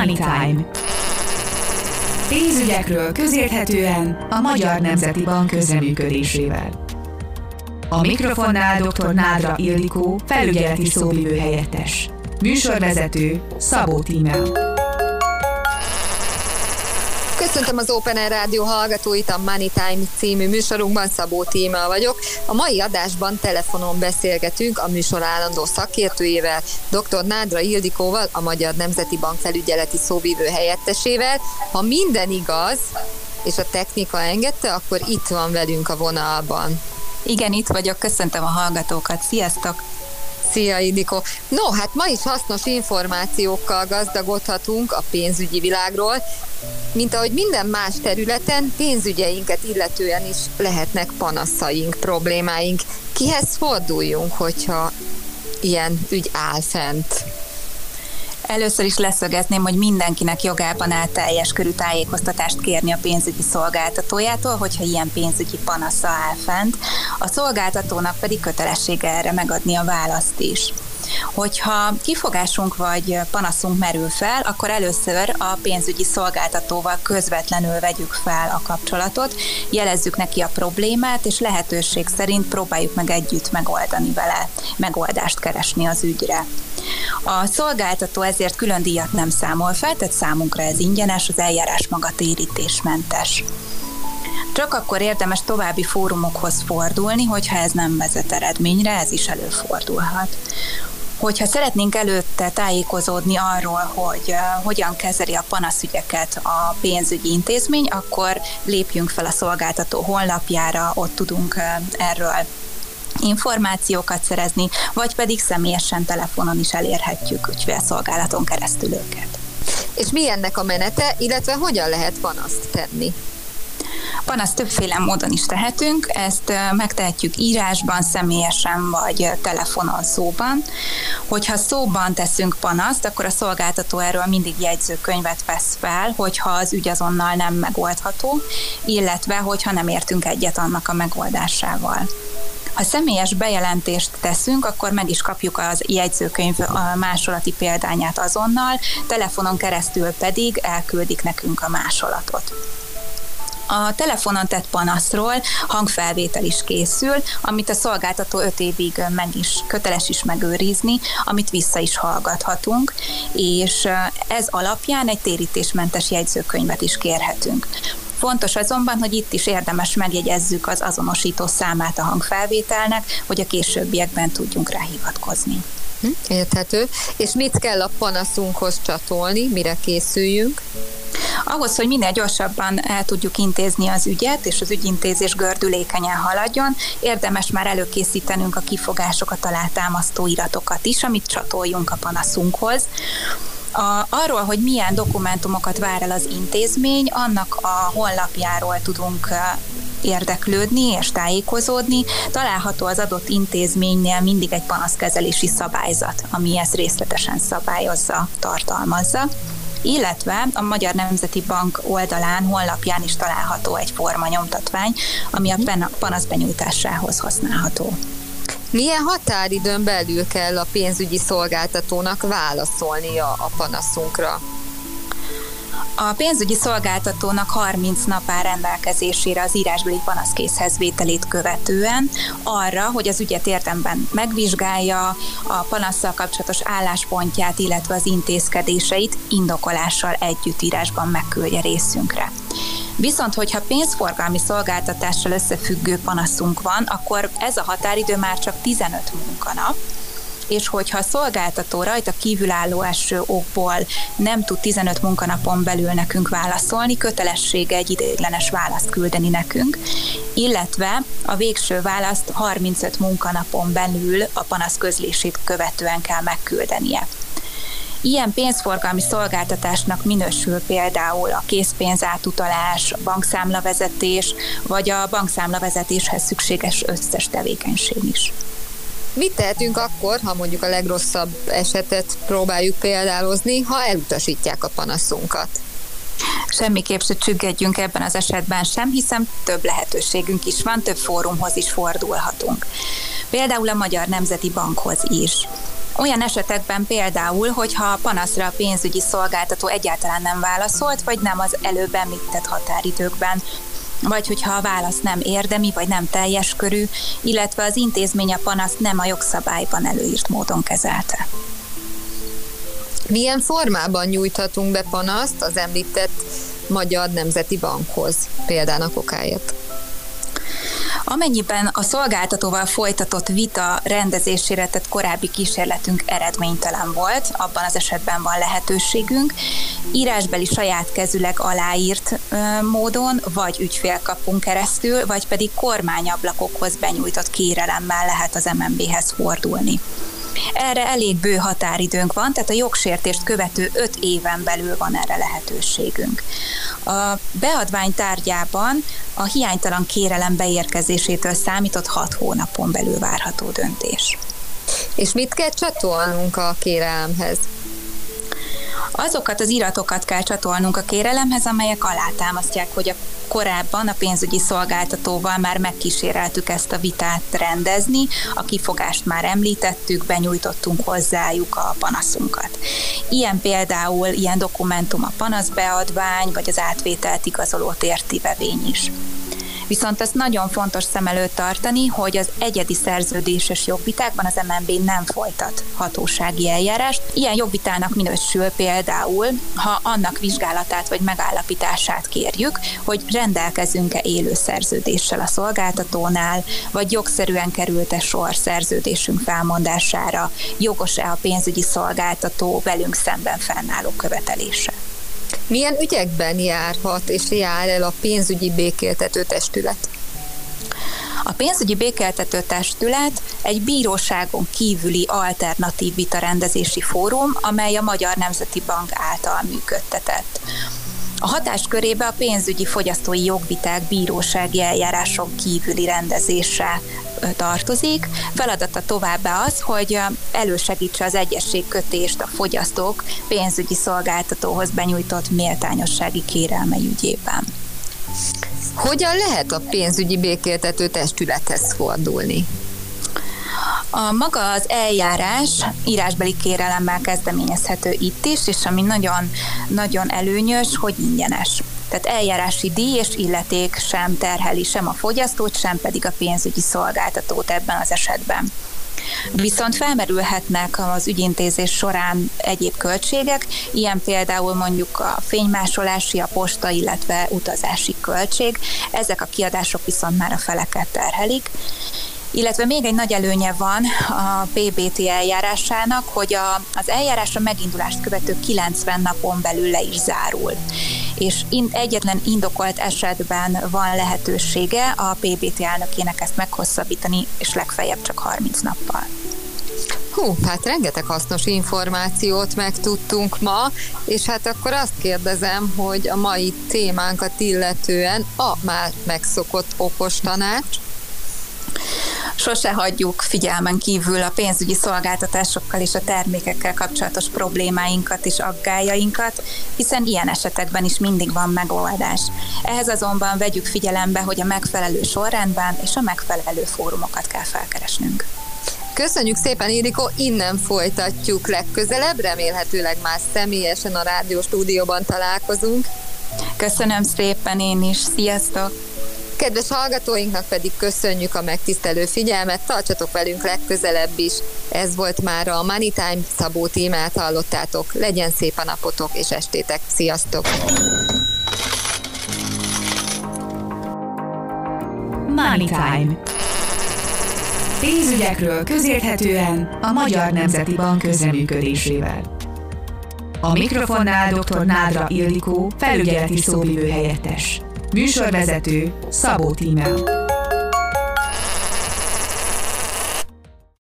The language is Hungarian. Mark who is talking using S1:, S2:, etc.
S1: Money Time. Pénzügyekről közérthetően a Magyar Nemzeti Bank közreműködésével. A mikrofonnál dr. Nádra Ildikó, felügyeleti szóvivő helyettes. Műsorvezető Szabó Tímea.
S2: Köszöntöm az Open Air Rádió hallgatóit, a Money Time című műsorunkban Szabó Tíma vagyok. A mai adásban telefonon beszélgetünk a műsor állandó szakértőjével, dr. Nádra Ildikóval, a Magyar Nemzeti Bank felügyeleti szóvívő helyettesével. Ha minden igaz, és a technika engedte, akkor itt van velünk a vonalban.
S3: Igen, itt vagyok, köszöntöm a hallgatókat, sziasztok!
S2: Szia, Idiko! No, hát ma is hasznos információkkal gazdagodhatunk a pénzügyi világról, mint ahogy minden más területen, pénzügyeinket illetően is lehetnek panaszaink, problémáink. Kihez forduljunk, hogyha ilyen ügy áll fent?
S3: Először is leszögezném, hogy mindenkinek jogában áll teljes körű tájékoztatást kérni a pénzügyi szolgáltatójától, hogyha ilyen pénzügyi panasza áll fent, a szolgáltatónak pedig kötelessége erre megadni a választ is. Hogyha kifogásunk vagy panaszunk merül fel, akkor először a pénzügyi szolgáltatóval közvetlenül vegyük fel a kapcsolatot, jelezzük neki a problémát, és lehetőség szerint próbáljuk meg együtt megoldani vele, megoldást keresni az ügyre. A szolgáltató ezért külön díjat nem számol fel, tehát számunkra ez ingyenes, az eljárás maga térítésmentes. Csak akkor érdemes további fórumokhoz fordulni, hogyha ez nem vezet eredményre, ez is előfordulhat. Hogyha szeretnénk előtte tájékozódni arról, hogy hogyan kezeli a panaszügyeket a pénzügyi intézmény, akkor lépjünk fel a szolgáltató honlapjára, ott tudunk erről információkat szerezni, vagy pedig személyesen telefonon is elérhetjük ügyfélszolgálaton keresztül őket.
S2: És mi ennek a menete, illetve hogyan lehet panaszt tenni?
S3: Panaszt többféle módon is tehetünk, ezt megtehetjük írásban, személyesen vagy telefonon szóban. Hogyha szóban teszünk panaszt, akkor a szolgáltató erről mindig jegyzőkönyvet vesz fel, hogyha az ügy azonnal nem megoldható, illetve hogyha nem értünk egyet annak a megoldásával. Ha személyes bejelentést teszünk, akkor meg is kapjuk az jegyzőkönyv másolati példányát azonnal, telefonon keresztül pedig elküldik nekünk a másolatot. A telefonon tett panaszról hangfelvétel is készül, amit a szolgáltató 5 évig meg is köteles is megőrizni, amit vissza is hallgathatunk, és ez alapján egy térítésmentes jegyzőkönyvet is kérhetünk. Fontos azonban, hogy itt is érdemes megjegyezzük az azonosító számát a hangfelvételnek, hogy a későbbiekben tudjunk rá hivatkozni.
S2: Hm, érthető. És mit kell a panaszunkhoz csatolni, mire készüljünk?
S3: Ahhoz, hogy minél gyorsabban el tudjuk intézni az ügyet, és az ügyintézés gördülékenyen haladjon, érdemes már előkészítenünk a kifogásokat, alátámasztó iratokat is, amit csatoljunk a panaszunkhoz. A, arról, hogy milyen dokumentumokat vár el az intézmény, annak a honlapjáról tudunk érdeklődni és tájékozódni. Található az adott intézménynél mindig egy panaszkezelési szabályzat, ami ezt részletesen szabályozza, tartalmazza illetve a Magyar Nemzeti Bank oldalán, honlapján is található egy formanyomtatvány, ami a panasz benyújtásához használható.
S2: Milyen határidőn belül kell a pénzügyi szolgáltatónak válaszolnia a panaszunkra?
S3: A pénzügyi szolgáltatónak 30 nap áll rendelkezésére az írásbeli panaszkészhez vételét követően arra, hogy az ügyet érdemben megvizsgálja, a panasszal kapcsolatos álláspontját, illetve az intézkedéseit indokolással együtt írásban megküldje részünkre. Viszont, hogyha pénzforgalmi szolgáltatással összefüggő panaszunk van, akkor ez a határidő már csak 15 munkanap, és hogyha a szolgáltató rajta kívülálló eső okból nem tud 15 munkanapon belül nekünk válaszolni, kötelessége egy ideiglenes választ küldeni nekünk, illetve a végső választ 35 munkanapon belül a panasz közlését követően kell megküldenie. Ilyen pénzforgalmi szolgáltatásnak minősül például a készpénz átutalás, a bankszámlavezetés, vagy a bankszámlavezetéshez szükséges összes tevékenység is.
S2: Mit tehetünk akkor, ha mondjuk a legrosszabb esetet próbáljuk példálozni, ha elutasítják a panaszunkat?
S3: Semmiképp se csüggedjünk ebben az esetben sem, hiszen több lehetőségünk is van, több fórumhoz is fordulhatunk. Például a Magyar Nemzeti Bankhoz is. Olyan esetekben például, hogyha a panaszra a pénzügyi szolgáltató egyáltalán nem válaszolt, vagy nem az előbb említett határidőkben, vagy hogyha a válasz nem érdemi, vagy nem teljes körű, illetve az intézmény a panaszt nem a jogszabályban előírt módon kezelte.
S2: Milyen formában nyújthatunk be panaszt az említett Magyar Nemzeti Bankhoz példának okáért?
S3: Amennyiben a szolgáltatóval folytatott vita rendezésére tett korábbi kísérletünk eredménytelen volt, abban az esetben van lehetőségünk, írásbeli saját kezüleg aláírt módon, vagy ügyfélkapunk keresztül, vagy pedig kormányablakokhoz benyújtott kérelemmel lehet az MNB-hez fordulni. Erre elég bő határidőnk van, tehát a jogsértést követő öt éven belül van erre lehetőségünk. A beadvány tárgyában a hiánytalan kérelem beérkezésétől számított hat hónapon belül várható döntés.
S2: És mit kell csatolnunk a kérelemhez?
S3: Azokat az iratokat kell csatolnunk a kérelemhez, amelyek alátámasztják, hogy a korábban a pénzügyi szolgáltatóval már megkíséreltük ezt a vitát rendezni, a kifogást már említettük, benyújtottunk hozzájuk a panaszunkat. Ilyen például ilyen dokumentum a panaszbeadvány, vagy az átvételt igazoló tértivevény is. Viszont ezt nagyon fontos szem előtt tartani, hogy az egyedi szerződéses jogvitákban az MNB nem folytat hatósági eljárást. Ilyen jogvitának minősül például, ha annak vizsgálatát vagy megállapítását kérjük, hogy rendelkezünk-e élő szerződéssel a szolgáltatónál, vagy jogszerűen került-e sor szerződésünk felmondására, jogos-e a pénzügyi szolgáltató velünk szemben fennálló követelése.
S2: Milyen ügyekben járhat és jár el a pénzügyi békéltető testület?
S3: A pénzügyi békeltető testület egy bíróságon kívüli alternatív vitarendezési fórum, amely a Magyar Nemzeti Bank által működtetett. A hatáskörébe a pénzügyi fogyasztói jogviták bírósági eljáráson kívüli rendezése tartozik. Feladata továbbá az, hogy elősegítse az egyességkötést a fogyasztók pénzügyi szolgáltatóhoz benyújtott méltányossági kérelme ügyében.
S2: Hogyan lehet a pénzügyi békéltető testülethez fordulni?
S3: A maga az eljárás írásbeli kérelemmel kezdeményezhető itt is, és ami nagyon, nagyon előnyös, hogy ingyenes. Tehát eljárási díj és illeték sem terheli sem a fogyasztót, sem pedig a pénzügyi szolgáltatót ebben az esetben. Viszont felmerülhetnek az ügyintézés során egyéb költségek, ilyen például mondjuk a fénymásolási, a posta, illetve utazási költség. Ezek a kiadások viszont már a feleket terhelik, illetve még egy nagy előnye van a PBT eljárásának, hogy a, az eljárás a megindulást követő 90 napon belül le is zárul. És egyetlen indokolt esetben van lehetősége a PBT elnökének ezt meghosszabbítani, és legfeljebb csak 30 nappal.
S2: Hú, hát rengeteg hasznos információt megtudtunk ma, és hát akkor azt kérdezem, hogy a mai témánkat illetően a már megszokott okos tanács,
S3: sose hagyjuk figyelmen kívül a pénzügyi szolgáltatásokkal és a termékekkel kapcsolatos problémáinkat és aggájainkat, hiszen ilyen esetekben is mindig van megoldás. Ehhez azonban vegyük figyelembe, hogy a megfelelő sorrendben és a megfelelő fórumokat kell felkeresnünk.
S2: Köszönjük szépen, Ildikó, innen folytatjuk legközelebb, remélhetőleg már személyesen a rádió stúdióban találkozunk.
S3: Köszönöm szépen én is, sziasztok!
S2: Kedves hallgatóinknak pedig köszönjük a megtisztelő figyelmet, tartsatok velünk legközelebb is. Ez volt már a Money Time, Szabó tímát hallottátok. Legyen szép a napotok és estétek. Sziasztok!
S1: Money Time. Pénzügyekről közérthetően a Magyar Nemzeti Bank közreműködésével. A mikrofonnál dr. Nádra Ildikó, felügyeleti szóvivő helyettes. Műsorvezető Szabó Tímea.